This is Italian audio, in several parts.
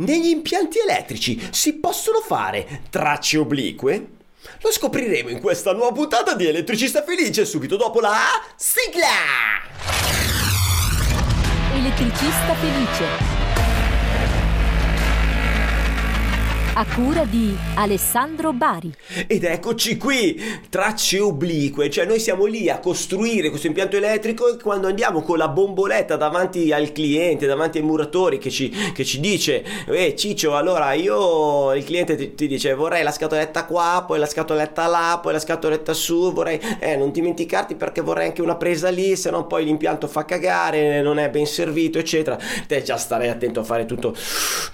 negli impianti elettrici si possono fare tracce oblique? Lo scopriremo in questa nuova puntata di Elettricista Felice subito dopo la sigla! Elettricista Felice a cura di Alessandro Bari. Ed eccoci qui, tracce oblique, cioè noi siamo lì a costruire questo impianto elettrico e quando andiamo con la bomboletta davanti al cliente, davanti ai muratori che ci, che ci dice, eh Ciccio, allora io, il cliente ti, ti, dice vorrei la scatoletta qua, poi la scatoletta là, poi la scatoletta su, vorrei, eh non dimenticarti perché vorrei anche una presa lì, se no poi l'impianto fa cagare, non è ben servito, eccetera. Te già starei attento a fare tutto,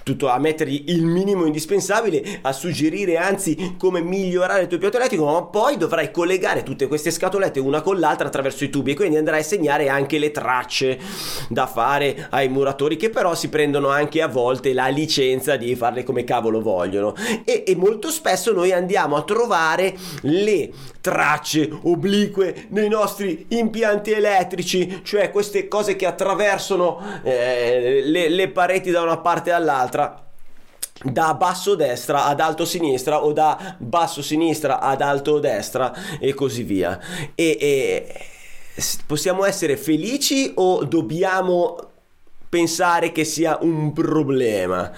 tutto a mettergli il minimo indispensabile indispensabile a suggerire anzi come migliorare il tuo piatto elettrico, ma poi dovrai collegare tutte queste scatolette una con l'altra attraverso i tubi e quindi andrai a segnare anche le tracce da fare ai muratori che però si prendono anche a volte la licenza di farle come cavolo vogliono. E, e molto spesso noi andiamo a trovare le tracce oblique nei nostri impianti elettrici, cioè queste cose che attraversano eh, le, le pareti da una parte all'altra da basso destra ad alto sinistra o da basso sinistra ad alto destra e così via. E, e possiamo essere felici o dobbiamo pensare che sia un problema?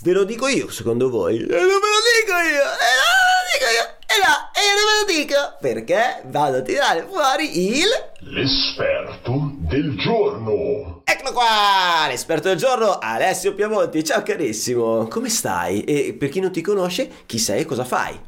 Ve lo dico io, secondo voi? E non ve lo dico io! E non ve lo dico io! E no, e io non ve lo dico! Perché vado a tirare fuori il... L'esperto del giorno! Qua, l'esperto del giorno, Alessio Piamonti. Ciao carissimo, come stai? E per chi non ti conosce, chi sei e cosa fai?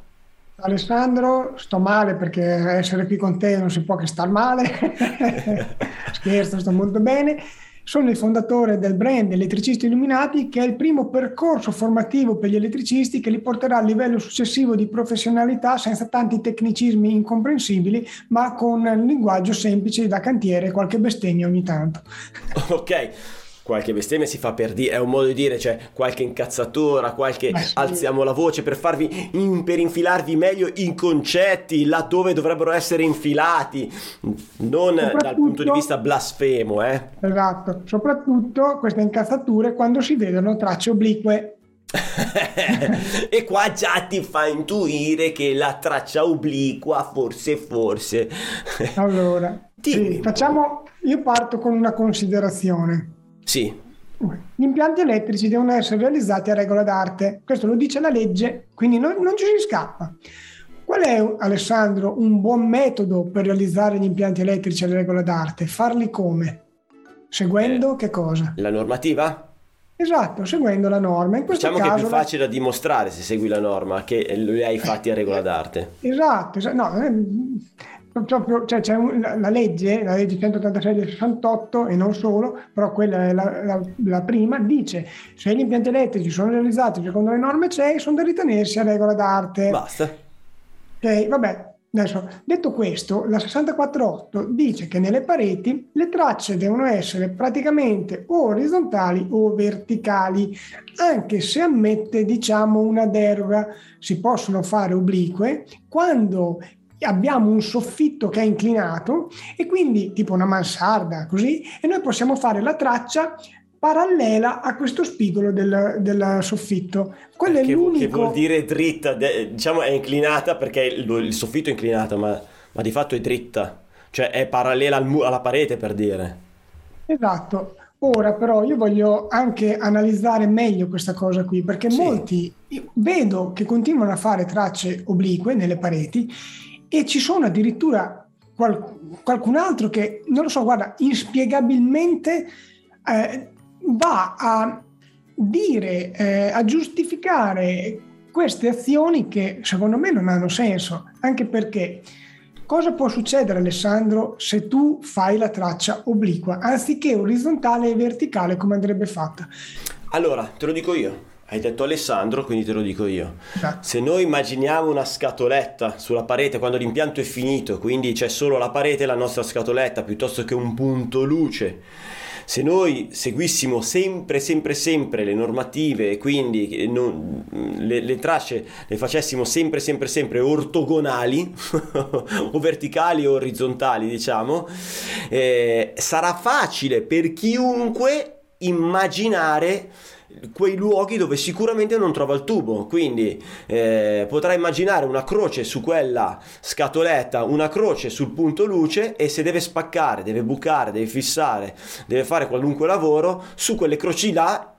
Alessandro, sto male perché essere qui con te non si può che star male. Scherzo, sto molto bene. Sono il fondatore del brand Elettricisti Illuminati, che è il primo percorso formativo per gli elettricisti che li porterà a livello successivo di professionalità senza tanti tecnicismi incomprensibili, ma con un linguaggio semplice da cantiere e qualche bestemmia ogni tanto. Ok qualche bestemmia si fa per dire, è un modo di dire, cioè qualche incazzatura, qualche sì. alziamo la voce per farvi, in, per infilarvi meglio i concetti laddove dovrebbero essere infilati, non dal punto di vista blasfemo, eh. Esatto, soprattutto queste incazzature quando si vedono tracce oblique. e qua già ti fa intuire che la traccia obliqua forse forse allora sì, facciamo io parto con una considerazione sì. Gli impianti elettrici devono essere realizzati a regola d'arte, questo lo dice la legge, quindi non, non ci si scappa. Qual è, Alessandro, un buon metodo per realizzare gli impianti elettrici a regola d'arte? Farli come? Seguendo eh, che cosa? La normativa? Esatto, seguendo la norma. In questo diciamo caso, che è più facile da dimostrare se segui la norma che li hai fatti a regola d'arte. Esatto, esatto no, eh, proprio, cioè c'è un, la, la, legge, la legge 186 del 68 e non solo, però quella è la, la, la, prima, dice se gli impianti elettrici sono realizzati secondo le norme CEI sono da ritenersi a regola d'arte. Basta. Ok, vabbè. Adesso, detto questo, la 648 dice che nelle pareti le tracce devono essere praticamente o orizzontali o verticali, anche se ammette, diciamo, una deroga. Si possono fare oblique quando abbiamo un soffitto che è inclinato e quindi tipo una mansarda così e noi possiamo fare la traccia parallela a questo spigolo del, del soffitto. Quello è che, l'unico... che vuol dire dritta, diciamo è inclinata perché il, il soffitto è inclinato, ma, ma, di fatto è dritta, cioè è parallela al mu- alla parete per dire. Esatto. Ora però io voglio anche analizzare meglio questa cosa qui, perché sì. molti vedo che continuano a fare tracce oblique nelle pareti e ci sono addirittura qual, qualcun altro che, non lo so, guarda, inspiegabilmente eh, va a dire, eh, a giustificare queste azioni che secondo me non hanno senso, anche perché cosa può succedere Alessandro se tu fai la traccia obliqua anziché orizzontale e verticale come andrebbe fatta? Allora, te lo dico io. Hai detto Alessandro, quindi te lo dico io. Se noi immaginiamo una scatoletta sulla parete quando l'impianto è finito, quindi c'è solo la parete e la nostra scatoletta, piuttosto che un punto luce, se noi seguissimo sempre, sempre, sempre le normative e quindi non, le, le, tracce le facessimo sempre, sempre, sempre ortogonali o verticali o orizzontali, diciamo, eh, sarà facile per chiunque immaginare quei luoghi dove sicuramente non trova il tubo. Quindi eh, potrai immaginare una croce su quella scatoletta, una croce sul punto luce e se deve spaccare, deve bucare, deve fissare, deve fare qualunque lavoro, su quelle croci là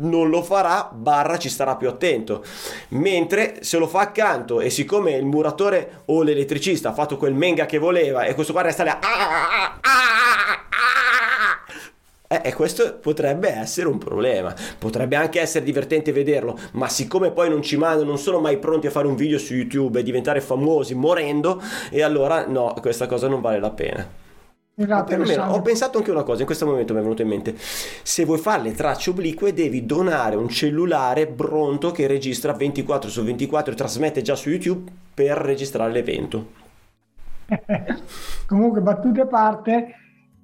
non lo farà, barra ci starà più attento. Mentre se lo fa accanto e siccome il muratore o l'elettricista ha fatto quel menga che voleva e questo qua resta lì... Eh, e questo potrebbe essere un problema. Potrebbe anche essere divertente vederlo, ma siccome poi non ci mandano, non sono mai pronti a fare un video su YouTube e diventare famosi morendo, e allora no, questa cosa non vale la pena. Esatto, perlomeno, ho pensato anche una cosa, in questo momento mi è venuto in mente. Se vuoi fare le tracce oblique, devi donare un cellulare pronto che registra 24 su 24 e trasmette già su YouTube per registrare l'evento. Comunque, battute a parte,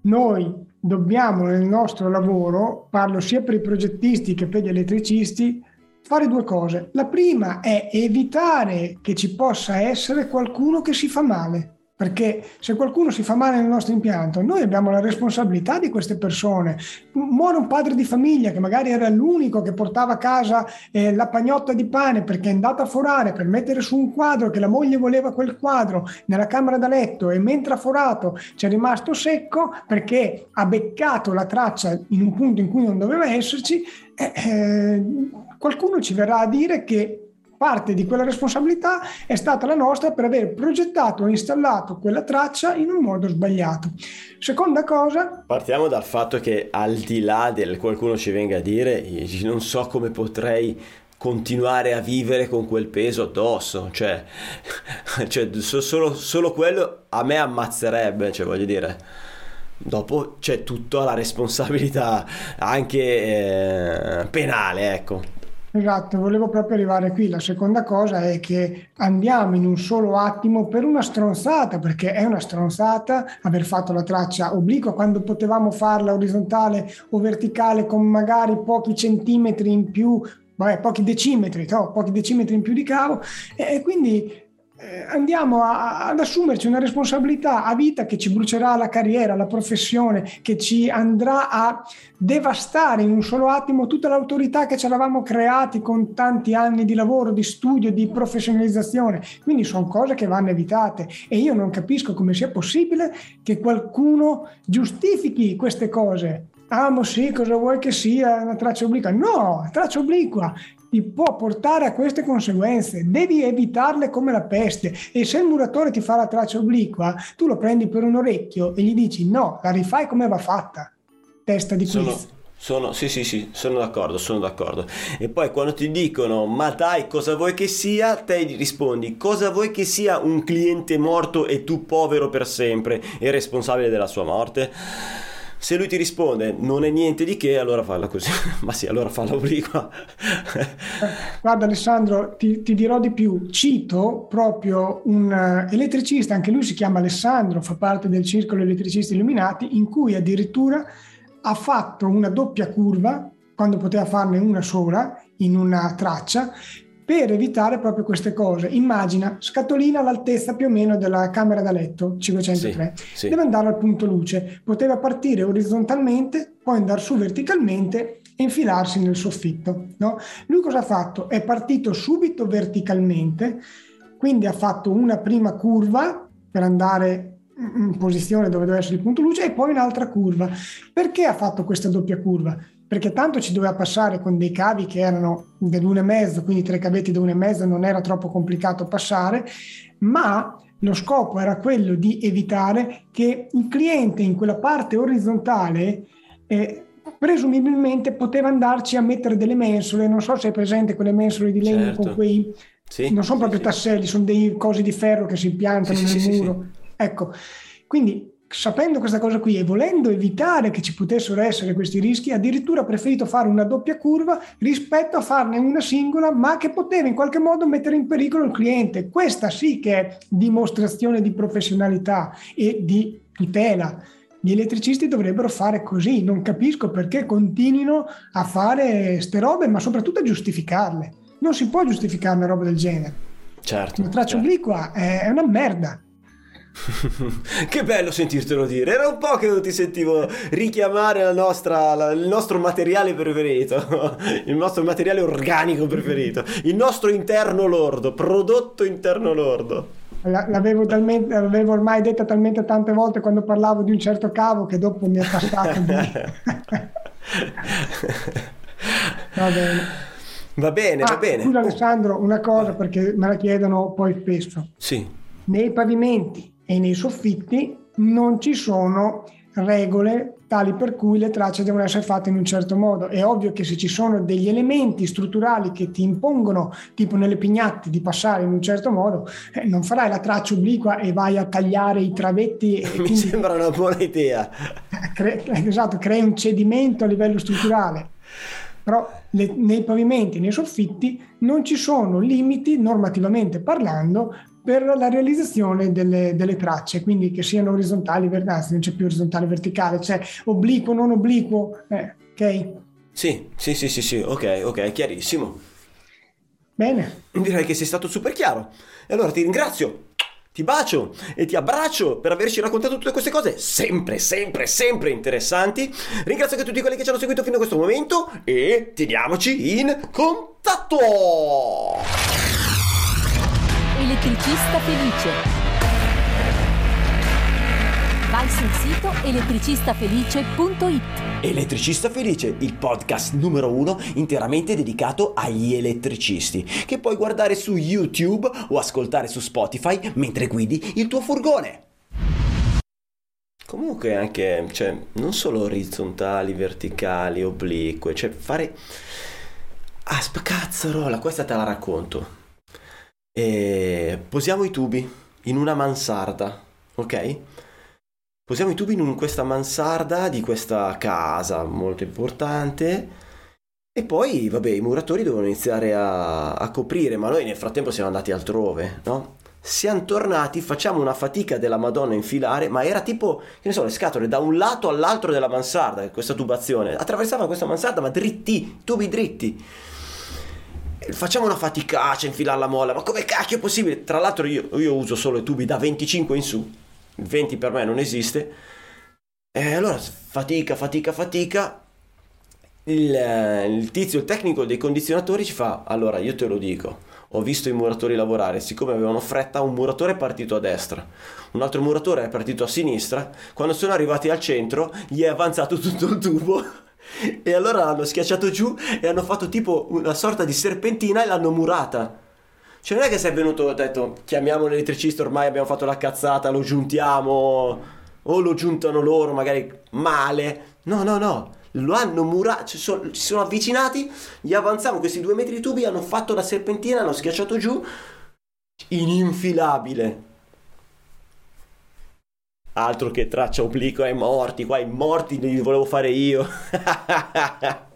noi dobbiamo nel nostro lavoro, parlo sia per i progettisti che per gli elettricisti, fare due cose. La prima è evitare che ci possa essere qualcuno che si fa male perché se qualcuno si fa male nel nostro impianto, noi abbiamo la responsabilità di queste persone. Muore un padre di famiglia che magari era l'unico che portava a casa eh, la pagnotta di pane perché è andato a forare per mettere su un quadro che la moglie voleva quel quadro nella camera da letto e mentre ha forato c'è rimasto secco perché ha beccato la traccia in un punto in cui non doveva esserci, eh, eh, qualcuno ci verrà a dire che parte di quella responsabilità è stata la nostra per aver progettato e installato quella traccia in un modo sbagliato. Seconda cosa... Partiamo dal fatto che al di là del qualcuno ci venga a dire, non so come potrei continuare a vivere con quel peso addosso, cioè, cioè solo, solo quello a me ammazzerebbe, cioè voglio dire dopo c'è tutta la responsabilità anche eh, penale, ecco. Esatto, volevo proprio arrivare qui. La seconda cosa è che andiamo in un solo attimo per una stronzata, perché è una stronzata aver fatto la traccia obliqua quando potevamo farla orizzontale o verticale con magari pochi centimetri in più, vabbè, pochi decimetri, no? pochi decimetri in più di cavo. E, quindi andiamo a, ad assumerci una responsabilità a vita che ci brucerà la carriera, la professione, che ci andrà a devastare in un solo attimo tutta l'autorità che ci eravamo creati con tanti anni di lavoro, di studio, di professionalizzazione. Quindi sono cose che vanno evitate e io non capisco come sia possibile che qualcuno giustifichi queste cose. Ah, sì, cosa vuoi che sia una traccia obliqua? No, traccia obliqua ti può portare a queste conseguenze, devi evitarle come la peste e se il muratore ti fa la traccia obliqua, tu lo prendi per un orecchio e gli dici no, la rifai come va fatta, testa di sono, quiz. Sono, sì, sì, sì, sono d'accordo, sono d'accordo. E poi quando ti dicono, ma dai, cosa vuoi che sia? Te rispondi, cosa vuoi che sia un cliente morto e tu povero per sempre e responsabile della sua morte? Se lui ti risponde non è niente di che, allora falla così. Ma sì, allora falla obliqua. Guarda Alessandro, ti, ti, dirò di più. Cito proprio un uh, elettricista, anche lui si chiama Alessandro, fa parte del circolo elettricisti illuminati, in cui addirittura ha fatto una doppia curva quando poteva farne una sola in una traccia per evitare proprio queste cose. Immagina, scatolina all'altezza più o meno della camera da letto 503, sì, sì. deve andare al punto luce, poteva partire orizzontalmente, poi andare su verticalmente e infilarsi nel soffitto. No? Lui cosa ha fatto? È partito subito verticalmente, quindi ha fatto una prima curva per andare in posizione dove deve essere il punto luce e poi un'altra curva. Perché ha fatto questa doppia curva? Perché tanto ci doveva passare con dei cavi che erano dell'1,5, quindi tre cavetti da 1,5 non era troppo complicato passare, ma lo scopo era quello di evitare che il cliente in quella parte orizzontale eh, presumibilmente poteva andarci a mettere delle mensole, non so se è presente quelle mensole di legno certo. con quei... Sì, non sono sì, proprio sì. tasselli, sono dei cosi di ferro che si impiantano nel muro. Ecco, quindi sapendo questa cosa qui e volendo evitare che ci potessero essere questi rischi, addirittura ha preferito fare una doppia curva rispetto a farne una singola, ma che poteva in qualche modo mettere in pericolo il cliente. Questa sì che è dimostrazione di professionalità e di tutela. Gli elettricisti dovrebbero fare così, non capisco perché continuino a fare ste robe, ma soprattutto a giustificarle. Non si può giustificare una roba del genere. Certo. Una traccia certo. obliqua è una merda. che bello sentirtelo dire. Era un po' che non ti sentivo richiamare la nostra, la, il nostro materiale preferito, il nostro materiale organico preferito, il nostro interno lordo, prodotto interno lordo. L'avevo, talmente, l'avevo ormai detta talmente tante volte quando parlavo di un certo cavo che dopo mi è passato di... va bene. Va bene, ah, va bene. Scusa Alessandro, una cosa perché me la chiedono poi spesso. Sì. Nei pavimenti e nei soffitti non ci sono regole tali per cui le tracce devono essere fatte in un certo modo. È ovvio che se ci sono degli elementi strutturali che ti impongono, tipo nelle pignate, di passare in un certo modo, eh, non farai la traccia obliqua e vai a tagliare i travetti. Mi quindi, sembra una buona idea. Cre- esatto, crei un cedimento a livello strutturale. Però le, nei pavimenti, nei soffitti, non ci sono limiti normativamente parlando per la realizzazione delle, delle, tracce, quindi che siano orizzontali, verticali, non c'è più orizzontale, verticale, c'è obliquo, non obliquo, eh, ok? Sì, sì, sì, sì, sì, ok, ok, chiarissimo. Bene. Direi che sei stato super chiaro. E allora ti ringrazio, ti bacio e ti abbraccio per averci raccontato tutte queste cose sempre, sempre, sempre interessanti. Ringrazio anche tutti quelli che ci hanno seguito fino a questo momento e teniamoci in contatto! Elettricista felice. Vai sul sito elettricistafelice.it. Elettricista Felice, il podcast numero uno interamente dedicato agli elettricisti, che puoi guardare su YouTube o ascoltare su Spotify mentre guidi il tuo furgone. Comunque anche, cioè, non solo orizzontali, verticali, oblique, cioè fare... Ah, cazzarola, questa te la racconto. E posiamo i tubi in una mansarda, ok? Posiamo i tubi in questa mansarda di questa casa molto importante. E poi, vabbè, i muratori devono iniziare a, a coprire, ma noi nel frattempo siamo andati altrove, no? Siamo tornati, facciamo una fatica della Madonna a infilare, ma era tipo, che ne so, le scatole da un lato all'altro della mansarda, questa tubazione. Attraversava questa mansarda, ma dritti, tubi dritti facciamo una faticaccia a infilare la molla, ma come cacchio è possibile? Tra l'altro io, io, uso solo i tubi da 25 in su, 20 per me non esiste. E allora fatica, fatica, fatica. Il, il tizio, il tecnico dei condizionatori ci fa, allora io te lo dico, ho visto i muratori lavorare, siccome avevano fretta, un muratore è partito a destra, un altro muratore è partito a sinistra, quando sono arrivati al centro gli è avanzato tutto il tubo e allora l'hanno schiacciato giù e hanno fatto tipo una sorta di serpentina e l'hanno murata. Cioè non è che sei venuto e ha detto chiamiamo l'elettricista, ormai abbiamo fatto la cazzata, lo giuntiamo o lo giuntano loro magari male. No, no, no, lo hanno murato, ci sono, ci sono avvicinati, gli avanzavano questi due metri di tubi, hanno fatto la serpentina, l'hanno schiacciato giù, ininfilabile altro che traccia obliqua ai morti, qua i morti li volevo fare io.